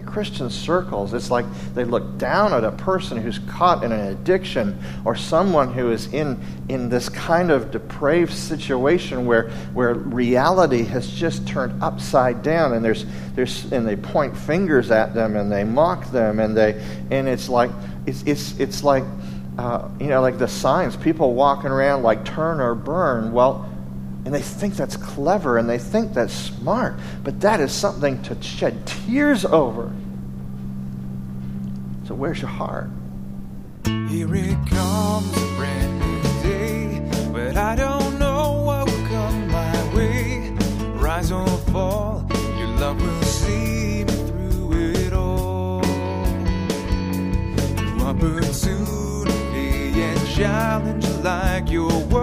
in Christian circles, it's like they look down at a person who's caught in an addiction or someone who is in, in this kind of depraved situation where, where reality has just turned upside down and, there's, there's, and they point fingers at them and they mock them and, they, and it's like, it's, it's, it's like, uh, you know, like the signs, people walking around like turn or burn. Well, and they think that's clever and they think that's smart, but that is something to shed tears over. So, where's your heart? Here it comes, a brand new day, but I don't know what will come my way. Rise or fall, your love will see me through it all. New opportunity and challenge like your word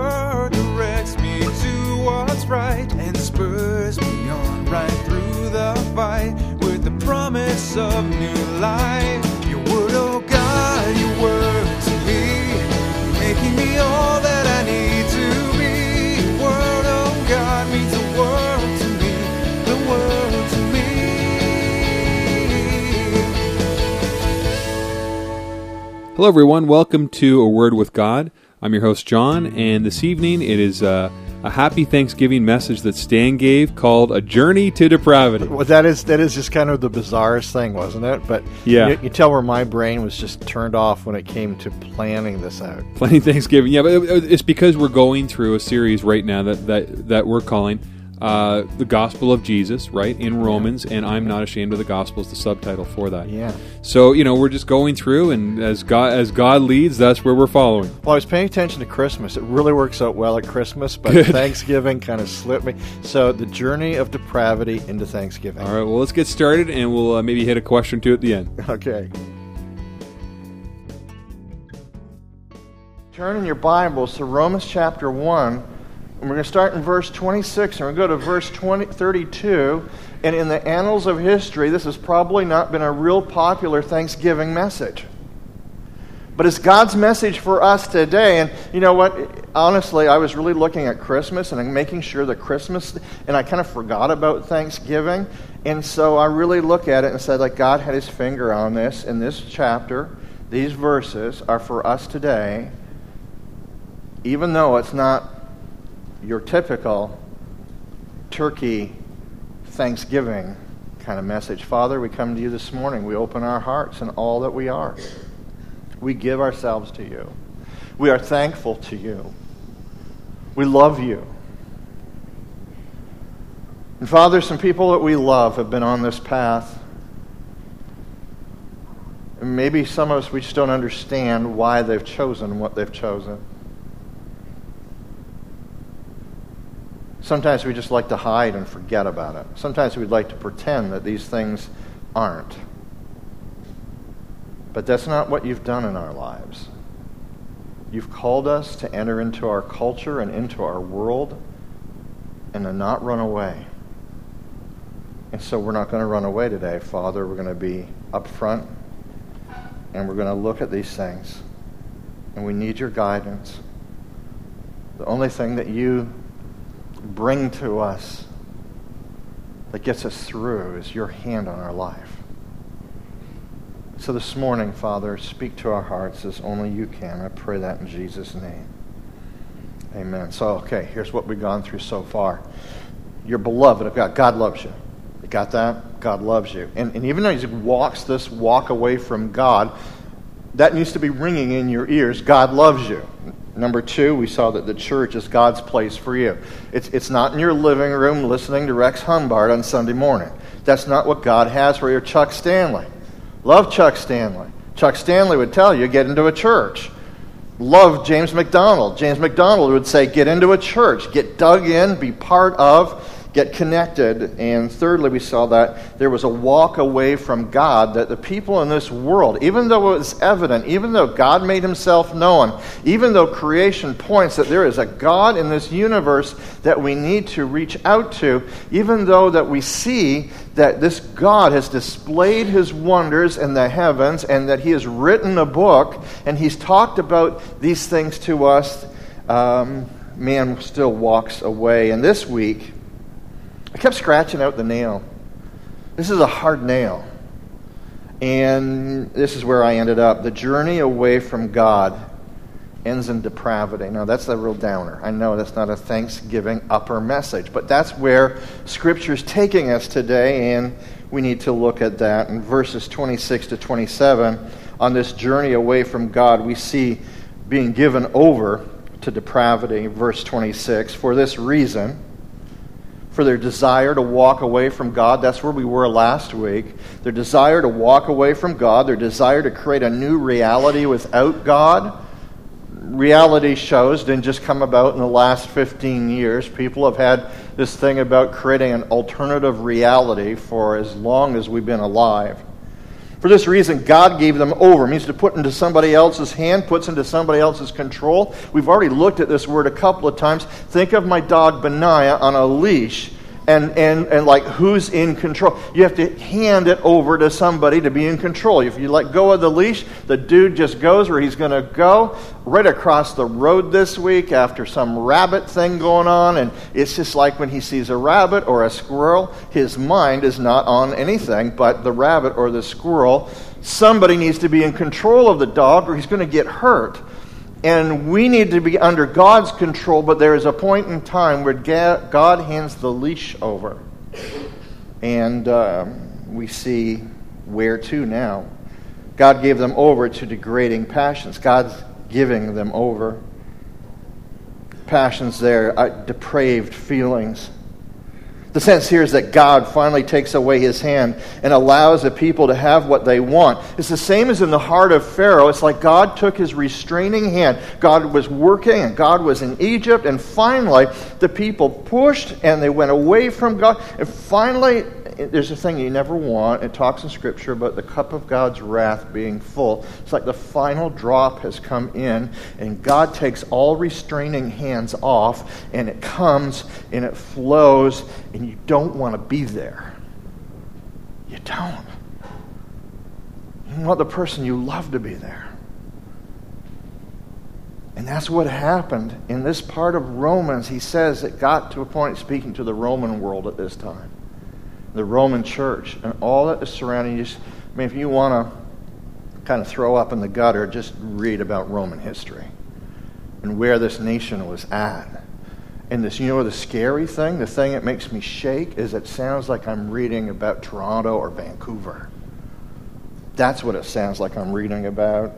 of new life. Your word, oh God, your word to me, making me all that I need to be. Your word, oh God, means the world to me, the world to me. Hello, everyone. Welcome to A Word with God. I'm your host, John, and this evening it is uh, a happy Thanksgiving message that Stan gave called A Journey to Depravity. Well, that is that is just kind of the bizarrest thing, wasn't it? But Yeah. you, you tell where my brain was just turned off when it came to planning this out. Planning Thanksgiving. Yeah, but it- it's because we're going through a series right now that, that, that we're calling uh, The Gospel of Jesus, right, in Romans, and I'm Not Ashamed of the Gospel is the subtitle for that. Yeah. So, you know, we're just going through, and as God, as God leads, that's where we're following. Well, I was paying attention to Christmas. It really works out well at Christmas, but Good. Thanksgiving kind of slipped me. So, the journey of depravity into Thanksgiving. All right, well, let's get started, and we'll uh, maybe hit a question or two at the end. Okay. Turn in your Bibles to Romans chapter 1, and we're going to start in verse 26, and we're going to go to verse 20, 32. And in the annals of history, this has probably not been a real popular Thanksgiving message. But it's God's message for us today. And you know what? Honestly, I was really looking at Christmas and making sure that Christmas, and I kind of forgot about Thanksgiving. And so I really look at it and said, like, God had his finger on this in this chapter. These verses are for us today, even though it's not your typical turkey Thanksgiving kind of message. Father, we come to you this morning. We open our hearts and all that we are. We give ourselves to you. We are thankful to you. We love you. And Father, some people that we love have been on this path. And maybe some of us, we just don't understand why they've chosen what they've chosen. Sometimes we just like to hide and forget about it. Sometimes we'd like to pretend that these things aren't. But that's not what you've done in our lives. You've called us to enter into our culture and into our world and to not run away. And so we're not going to run away today, Father. We're going to be up front and we're going to look at these things. And we need your guidance. The only thing that you bring to us that gets us through is your hand on our life. So this morning, Father, speak to our hearts as only you can. I pray that in Jesus' name. Amen. So, okay, here's what we've gone through so far. You're beloved of God. God loves you. You got that? God loves you. And, and even though he walks this walk away from God, that needs to be ringing in your ears. God loves you. Number two, we saw that the church is God's place for you. It's, it's not in your living room listening to Rex Humbard on Sunday morning. That's not what God has for you. Chuck Stanley. Love Chuck Stanley. Chuck Stanley would tell you, get into a church. Love James MacDonald. James MacDonald would say, get into a church, get dug in, be part of, get connected. And thirdly, we saw that there was a walk away from God, that the people in this world, even though it was evident, even though God made himself known, even though creation points that there is a God in this universe that we need to reach out to, even though that we see that this God has displayed his wonders in the heavens and that he has written a book and he's talked about these things to us, um, man still walks away. And this week, I kept scratching out the nail. This is a hard nail. And this is where I ended up. The journey away from God ends in depravity. Now, that's a real downer. I know that's not a Thanksgiving upper message, but that's where Scripture's taking us today, and we need to look at that. In verses 26 to 27, on this journey away from God, we see being given over to depravity. Verse 26 For this reason, for their desire to walk away from God. That's where we were last week. Their desire to walk away from God, their desire to create a new reality without God. Reality shows didn't just come about in the last 15 years. People have had this thing about creating an alternative reality for as long as we've been alive. For this reason, God gave them over. It means to put into somebody else's hand, puts into somebody else's control. We've already looked at this word a couple of times. Think of my dog Benaiah on a leash and, and, and like who's in control. You have to hand it over to somebody to be in control. If you let go of the leash, the dude just goes where he's going to go. Right across the road this week after some rabbit thing going on, and it's just like when he sees a rabbit or a squirrel, his mind is not on anything but the rabbit or the squirrel. Somebody needs to be in control of the dog or he's going to get hurt. And we need to be under God's control, but there is a point in time where God hands the leash over. And uh, we see where to now. God gave them over to degrading passions. God's giving them over. Passions there, uh, depraved feelings. The sense here is that God finally takes away his hand and allows the people to have what they want. It's the same as in the heart of Pharaoh. It's like God took his restraining hand. God was working and God was in Egypt, and finally the people pushed and they went away from God. And finally, there's a thing you never want. It talks in Scripture about the cup of God's wrath being full. It's like the final drop has come in, and God takes all restraining hands off, and it comes and it flows, and you don't want to be there. You don't. You want the person you love to be there. And that's what happened in this part of Romans. He says it got to a point speaking to the Roman world at this time the Roman church, and all that is surrounding you. I mean, if you want to kind of throw up in the gutter, just read about Roman history and where this nation was at. And this, you know, the scary thing, the thing that makes me shake, is it sounds like I'm reading about Toronto or Vancouver. That's what it sounds like I'm reading about.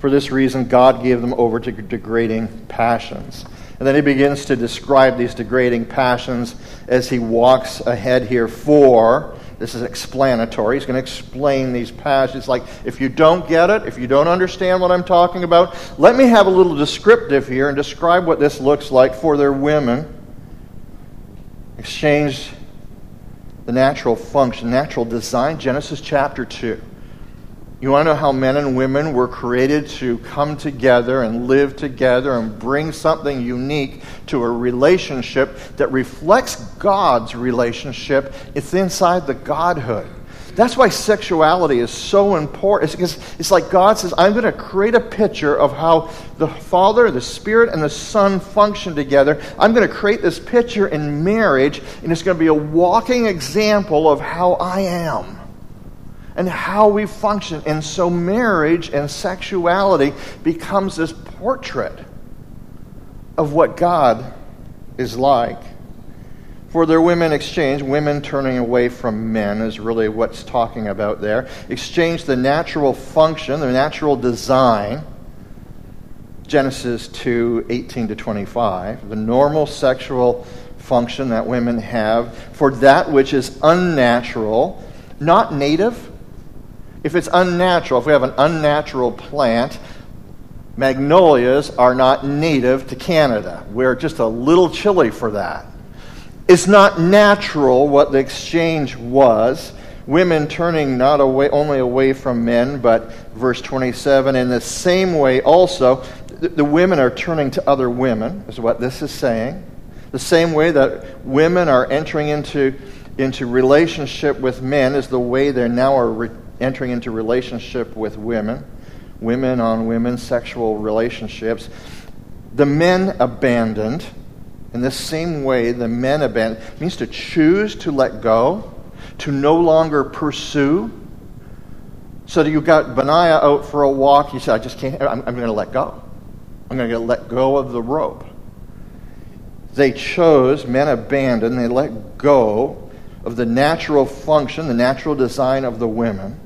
For this reason, God gave them over to degrading passions. And then he begins to describe these degrading passions as he walks ahead here. For, this is explanatory. He's going to explain these passages. Like, if you don't get it, if you don't understand what I'm talking about, let me have a little descriptive here and describe what this looks like for their women. Exchange the natural function, natural design. Genesis chapter 2. You want to know how men and women were created to come together and live together and bring something unique to a relationship that reflects God's relationship? It's inside the Godhood. That's why sexuality is so important. It's because it's like God says, I'm going to create a picture of how the Father, the Spirit, and the Son function together. I'm going to create this picture in marriage, and it's going to be a walking example of how I am and how we function. And so marriage and sexuality becomes this portrait of what God is like. For their women exchange, women turning away from men is really what's talking about there. Exchange the natural function, the natural design. Genesis 2 18 to 25. The normal sexual function that women have for that which is unnatural, not native, if it's unnatural, if we have an unnatural plant, magnolias are not native to Canada. We're just a little chilly for that. It's not natural what the exchange was. Women turning not away, only away from men, but verse 27, in the same way also, the, women are turning to other women, is what this is saying. The same way that women are entering into, into relationship with men is the way they now are re- entering into relationship with women, women on women, sexual relationships. The men abandoned. In the same way, the men abandoned means to choose to let go, to no longer pursue. So you got Benaiah out for a walk. He said, I just can't, I'm, I'm going to let go. I'm going to let go of the rope. They chose, men abandoned, they let go of the natural function, the natural design of the women,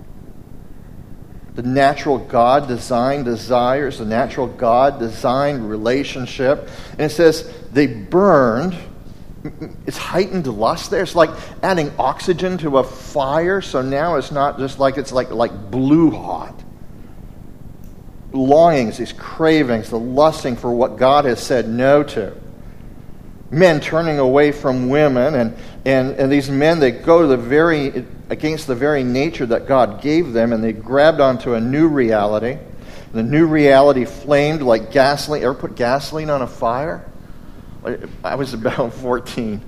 the natural God designed desires, the natural God designed relationship. And it says they burned. It's heightened lust there. It's like adding oxygen to a fire. So now it's not just like it's like, like blue hot. Longings, these cravings, the lusting for what God has said no to men turning away from women, and, and, and these men, they go to the very, against the very nature that God gave them, and they grabbed onto a new reality. The new reality flamed like gasoline. Ever put gasoline on a fire? I was about 14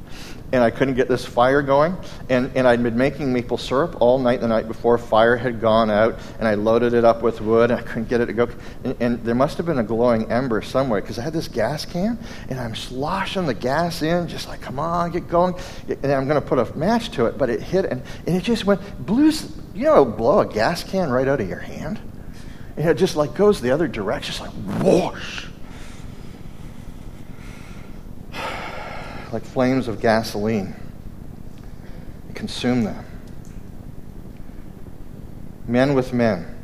and I couldn't get this fire going. And, and I'd been making maple syrup all night the night before. Fire had gone out, and I loaded it up with wood, and I couldn't get it to go. And, and there must have been a glowing ember somewhere because I had this gas can, and I'm sloshing the gas in, just like, come on, get going. And I'm going to put a match to it, but it hit, and, and it just went, blues, you know, blow a gas can right out of your hand? And it just like goes the other direction, just like whoosh. Like flames of gasoline and consume them. Men with men.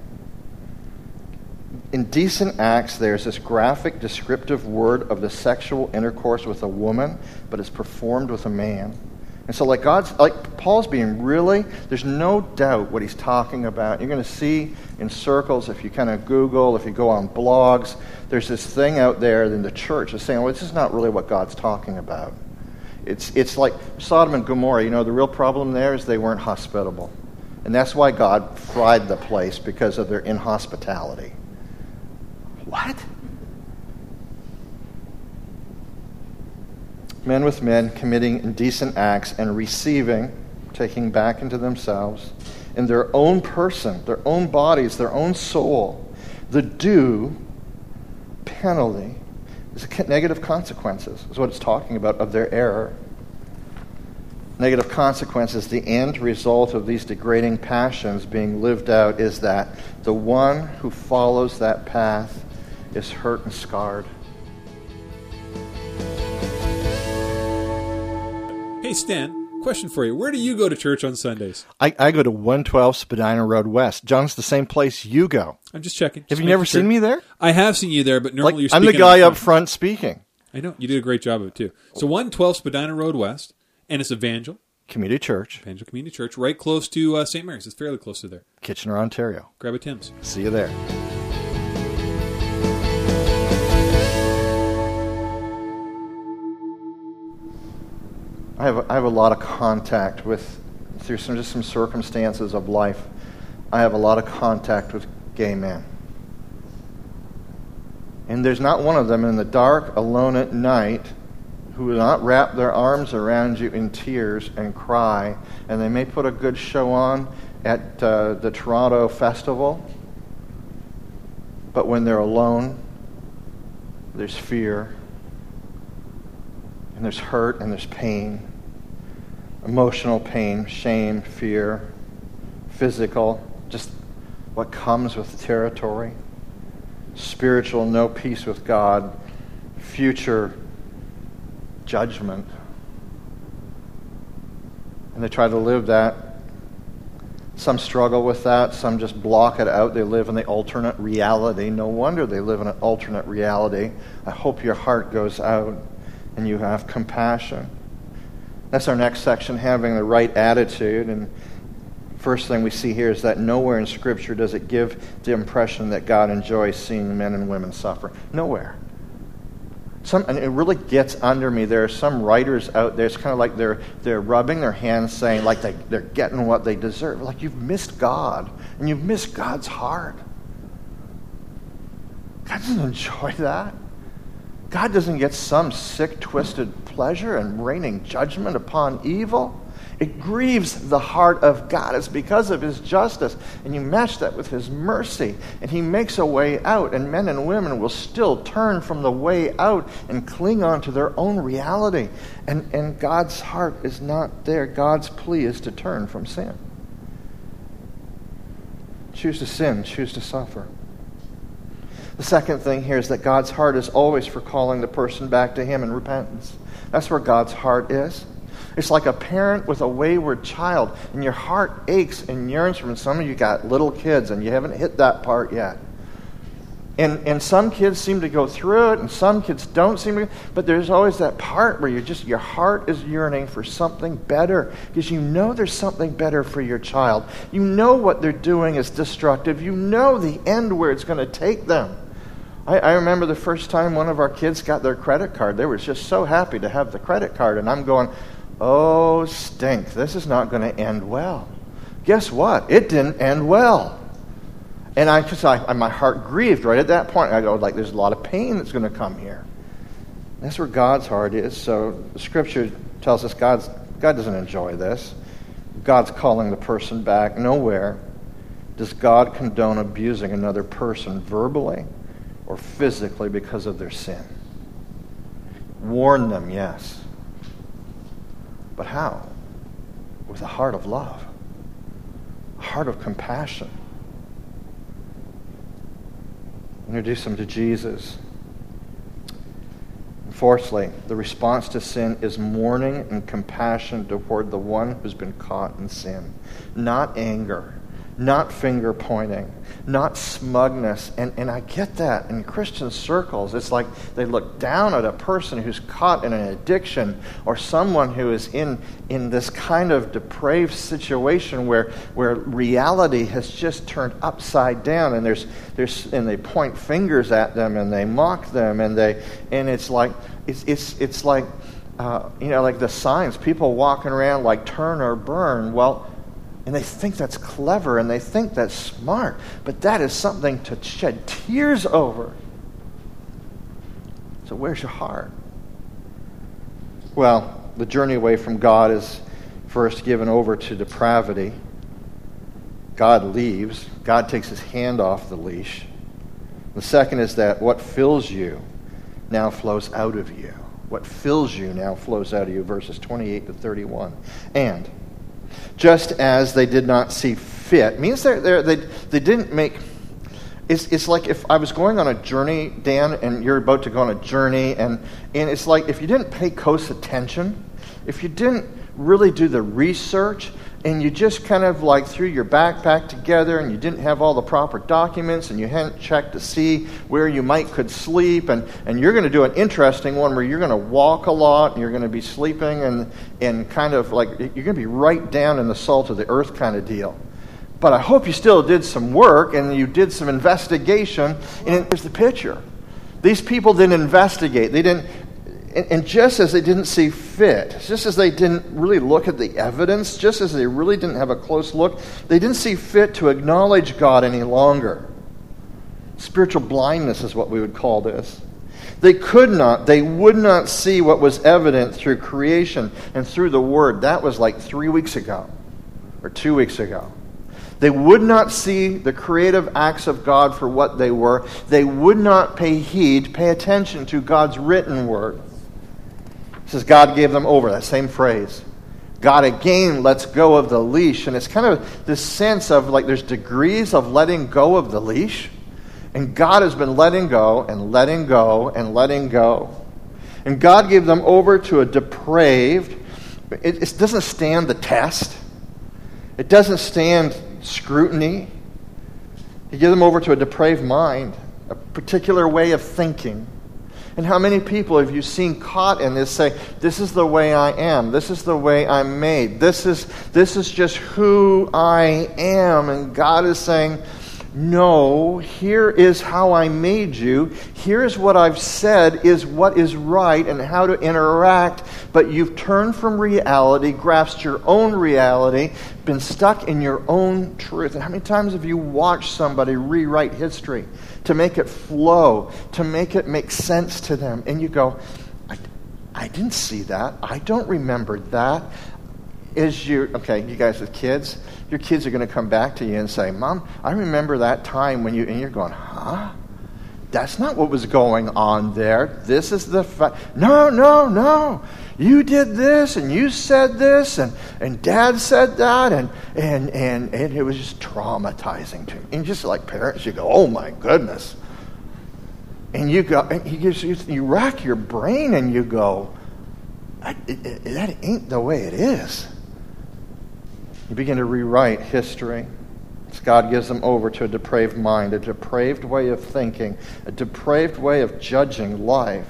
In decent acts, there's this graphic, descriptive word of the sexual intercourse with a woman, but it's performed with a man. And so, like God's, like Paul's being really, there's no doubt what he's talking about. You're going to see in circles if you kind of Google, if you go on blogs, there's this thing out there in the church that's saying, well, this is not really what God's talking about. It's, it's like Sodom and Gomorrah. You know, the real problem there is they weren't hospitable. And that's why God fried the place because of their inhospitality. What? Men with men committing indecent acts and receiving, taking back into themselves, in their own person, their own bodies, their own soul, the due penalty negative consequences, is what it's talking about, of their error. Negative consequences, the end result of these degrading passions being lived out is that the one who follows that path is hurt and scarred. Hey, Stan. Question for you. Where do you go to church on Sundays? I, I go to 112 Spadina Road West. John's the same place you go. I'm just checking. Have you never sure. seen me there? I have seen you there, but normally like, you're I'm the guy up front speaking. I know. You did a great job of it, too. So 112 Spadina Road West, and it's Evangel. Community Church. Evangel Community Church, right close to uh, St. Mary's. It's fairly close to there. Kitchener, Ontario. Grab a Tim's. See you there. I have, I have a lot of contact with, through some, just some circumstances of life, I have a lot of contact with gay men. And there's not one of them in the dark, alone at night, who will not wrap their arms around you in tears and cry. And they may put a good show on at uh, the Toronto Festival, but when they're alone, there's fear and there's hurt and there's pain emotional pain, shame, fear, physical, just what comes with territory, spiritual, no peace with God, future judgment. And they try to live that. Some struggle with that, some just block it out. They live in the alternate reality. No wonder they live in an alternate reality. I hope your heart goes out and you have compassion. That's our next section, having the right attitude. And first thing we see here is that nowhere in Scripture does it give the impression that God enjoys seeing men and women suffer. Nowhere. Some, and it really gets under me. There are some writers out there, it's kind of like they're, they're rubbing their hands saying, like they, they're getting what they deserve. Like you've missed God, and you've missed God's heart. God doesn't enjoy that. God doesn't get some sick, twisted pleasure in raining judgment upon evil. It grieves the heart of God. It's because of His justice. And you match that with His mercy. And He makes a way out. And men and women will still turn from the way out and cling on to their own reality. And, and God's heart is not there. God's plea is to turn from sin. Choose to sin, choose to suffer. The second thing here is that God's heart is always for calling the person back to Him in repentance. That's where God's heart is. It's like a parent with a wayward child, and your heart aches and yearns for from some of you got little kids, and you haven't hit that part yet. And, and some kids seem to go through it, and some kids don't seem to. But there's always that part where you just your heart is yearning for something better because you know there's something better for your child. You know what they're doing is destructive. You know the end where it's going to take them. I, I remember the first time one of our kids got their credit card. They were just so happy to have the credit card, and I'm going, "Oh, stink! This is not going to end well." Guess what? It didn't end well. And I just, I, my heart grieved right at that point. I go, like, there's a lot of pain that's going to come here. That's where God's heart is. So the scripture tells us God's, God doesn't enjoy this. God's calling the person back. Nowhere does God condone abusing another person verbally or physically because of their sin. Warn them, yes. But how? With a heart of love, a heart of compassion Introduce them to Jesus. fourthly, the response to sin is mourning and compassion toward the one who's been caught in sin, not anger not finger pointing, not smugness. And, and I get that in Christian circles. It's like they look down at a person who's caught in an addiction or someone who is in, in this kind of depraved situation where, where reality has just turned upside down and, there's, there's, and they point fingers at them and they mock them and, they, and it's like, it's, it's, it's like, uh, you know, like the signs, people walking around like turn or burn. Well, and they think that's clever and they think that's smart, but that is something to shed tears over. So, where's your heart? Well, the journey away from God is first given over to depravity. God leaves, God takes his hand off the leash. The second is that what fills you now flows out of you. What fills you now flows out of you, verses 28 to 31. And just as they did not see fit. means they're, they're, they they didn't make. It's, it's like if I was going on a journey, Dan, and you're about to go on a journey, and, and it's like if you didn't pay close attention, if you didn't really do the research, and you just kind of like threw your backpack together and you didn't have all the proper documents and you hadn't checked to see where you might could sleep and, and you're going to do an interesting one where you're going to walk a lot and you're going to be sleeping and, and kind of like you're going to be right down in the salt of the earth kind of deal. But i hope you still did some work and you did some investigation and here's the picture. These people didn't investigate. They didn't and, and, just as they didn't see fit, just as they didn't really look at the evidence, just as they really didn't have a close look, they didn't see fit to acknowledge God any longer. Spiritual blindness is what we would call this. They could not, they would not see what was evident through creation and through the Word. That was like three weeks ago or two weeks ago. They would not see the creative acts of God for what they were. They would not pay heed, pay attention to God's written Word. It says God gave them over, that same phrase. God again lets go of the leash. And it's kind of this sense of like there's degrees of letting go of the leash. And God has been letting go and letting go and letting go. And God gave them over to a depraved, it, it doesn't stand the test, it doesn't stand scrutiny. He gave them over to a depraved mind, a particular way of thinking. And how many people have you seen caught in this say, This is the way I am. This is the way I'm made. This is, this is just who I am. And God is saying, no, here is how I made you. Here's what I've said is what is right and how to interact. But you've turned from reality, grasped your own reality, been stuck in your own truth. And how many times have you watched somebody rewrite history to make it flow, to make it make sense to them? And you go, I, I didn't see that. I don't remember that. Is you, okay, you guys with kids? your kids are going to come back to you and say, Mom, I remember that time when you, and you're going, huh? That's not what was going on there. This is the fact. No, no, no. You did this and you said this and, and dad said that and, and, and, and it was just traumatizing to me. And just like parents, you go, oh my goodness. And you go, and you, you rack your brain and you go, that ain't the way it is. You begin to rewrite history. God gives them over to a depraved mind, a depraved way of thinking, a depraved way of judging life.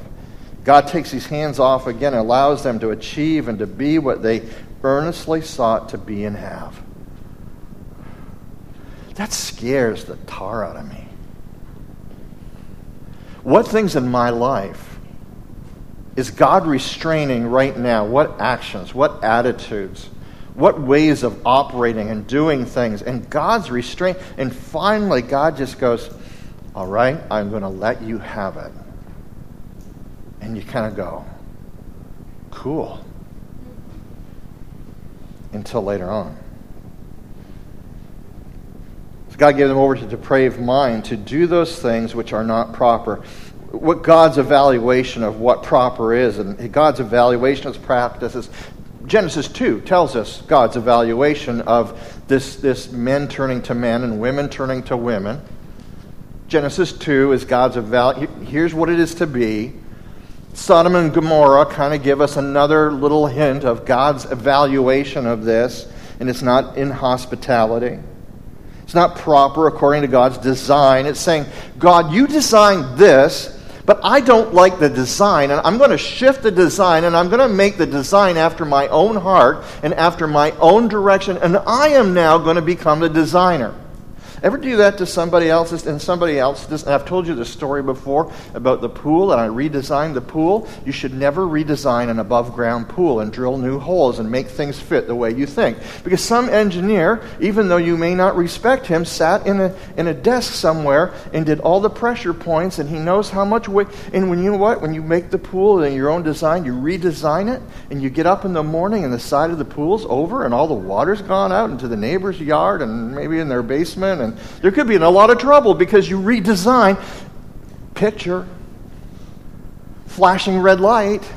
God takes these hands off again and allows them to achieve and to be what they earnestly sought to be and have. That scares the tar out of me. What things in my life is God restraining right now? What actions, what attitudes? What ways of operating and doing things, and God's restraint. And finally, God just goes, All right, I'm going to let you have it. And you kind of go, Cool. Until later on. So God gave them over to depraved mind to do those things which are not proper. What God's evaluation of what proper is, and God's evaluation of practices Genesis 2 tells us God's evaluation of this, this men turning to men and women turning to women. Genesis 2 is God's evaluation. Here's what it is to be. Sodom and Gomorrah kind of give us another little hint of God's evaluation of this, and it's not in hospitality. It's not proper according to God's design. It's saying, God, you designed this, but I don't like the design, and I'm going to shift the design, and I'm going to make the design after my own heart and after my own direction, and I am now going to become the designer. Ever do that to somebody else's and somebody else does? I've told you the story before about the pool, and I redesigned the pool. You should never redesign an above ground pool and drill new holes and make things fit the way you think. Because some engineer, even though you may not respect him, sat in a, in a desk somewhere and did all the pressure points, and he knows how much weight. And when you know what? When you make the pool in your own design, you redesign it, and you get up in the morning and the side of the pool's over, and all the water's gone out into the neighbor's yard and maybe in their basement there could be in a lot of trouble because you redesign picture, flashing red light.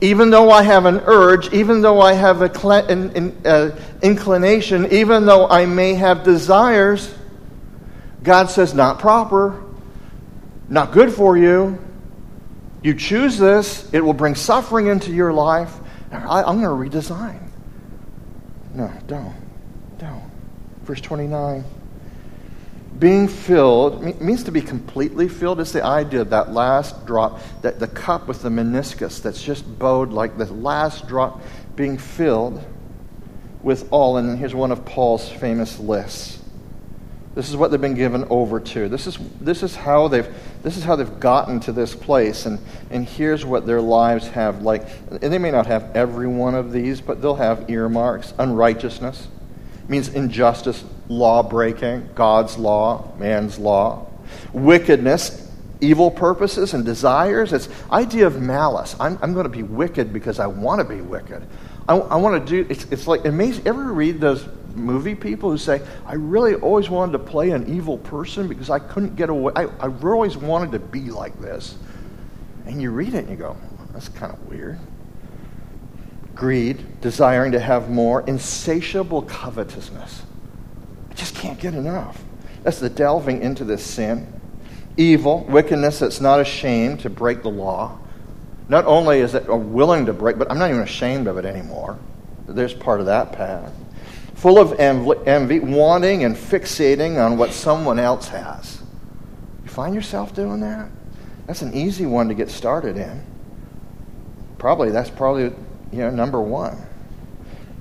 Even though I have an urge, even though I have an uh, inclination, even though I may have desires, God says, not proper, not good for you. You choose this, it will bring suffering into your life. I, am going to redesign. No, don't. Verse 29. Being filled means to be completely filled. It's the idea of that last drop, that the cup with the meniscus that's just bowed like the last drop being filled with all. And here's one of Paul's famous lists. This is what they've been given over to. This is, this is, how, they've, this is how they've gotten to this place. And, and here's what their lives have like. And they may not have every one of these, but they'll have earmarks unrighteousness means injustice, law breaking, God's law, man's law. Wickedness, evil purposes and desires. It's idea of malice. I'm, I'm going to be wicked because I want to be wicked. I, I want to do, it's, it's like amazing. Ever read those movie people who say, I really always wanted to play an evil person because I couldn't get away. I, I always wanted to be like this. And you read it and you go, that's kind of weird greed, desiring to have more, insatiable covetousness. I just can't get enough. That's the delving into this sin. Evil, wickedness that's not ashamed to break the law. Not only is it willing to break, but I'm not even ashamed of it anymore. There's part of that path. Full of envy, wanting and fixating on what someone else has. You find yourself doing that? That's an easy one to get started in. Probably, that's probably you know, number one.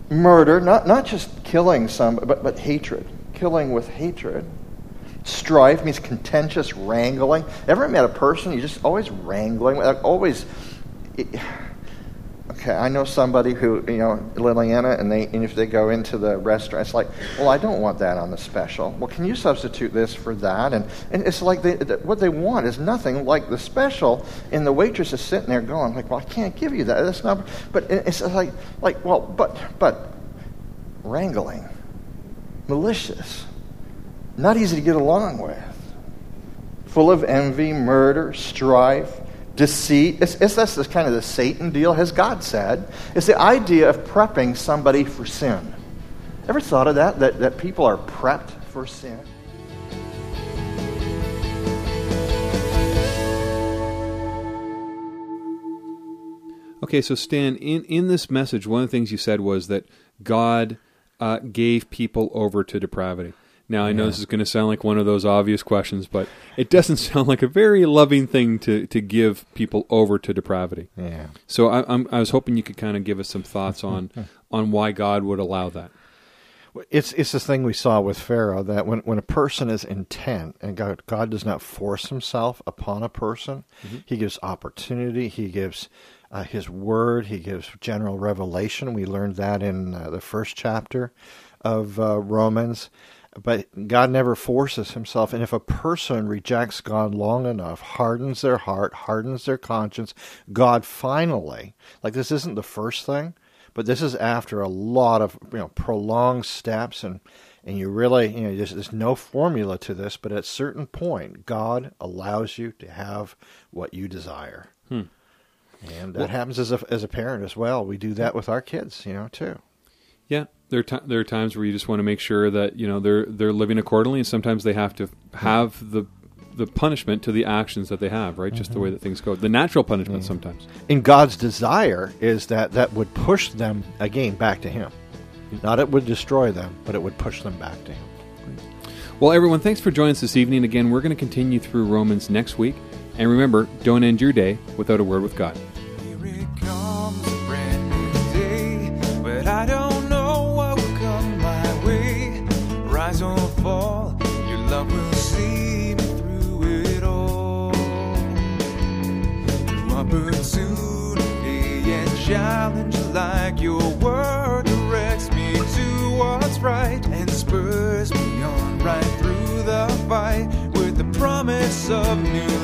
Murder, not, not just killing some, but, but hatred. Killing with hatred. Strife means contentious wrangling. Ever met a person you just always wrangling, like always. It, Okay, I know somebody who, you know, Liliana, and, they, and if they go into the restaurant, it's like, well, I don't want that on the special. Well, can you substitute this for that? And, and it's like they, what they want is nothing like the special, and the waitress is sitting there going, like, well, I can't give you that. That's not, but it's like, like well, but, but, wrangling, malicious, not easy to get along with full of envy, murder, strife, deceit. It's, it's that's kind of the Satan deal, as God said. It's the idea of prepping somebody for sin. Ever thought of that? That, that people are prepped for sin? Okay, so Stan, in, in this message, one of the things you said was that God uh, gave people over to depravity. Now, I know Yeah. this is going to sound like one of those obvious questions, but it doesn't sound like a very loving thing to, to give people over to depravity. Yeah. So I, I'm, I was hoping you could kind of give us some thoughts on on why God would allow that. It's it's this thing we saw with Pharaoh that when, when a person is intent and God God does not force Himself upon a person, He gives opportunity. He gives uh, His word. He gives general revelation. We learned that in uh, the first chapter of uh, Romans. But God never forces Himself, and if a person rejects God long enough, hardens their heart, hardens their conscience, God finally, like this isn't the first thing, but this is after a lot of you know prolonged steps and and you really you know there's, there's no formula to this but at a certain point god allows you to have what you desire. Hmm. And that happens as a as a parent as well. We do that with our kids you know too. Yeah, there are ti there are times where you just want to make sure that you know they're they're living accordingly, and sometimes they have to have the the punishment to the actions that they have, right? Just the way mm-hmm. that things go. The natural punishment mm. sometimes. and god's desire is that that would push them again back to him not it would destroy them but it would push them back to him Well, everyone, thanks for joining us this evening. Again, we're going to continue through Romans next week, and remember, don't end your day without a word with God. Your word directs me to what's right and spurs me on right through the fight with the promise of new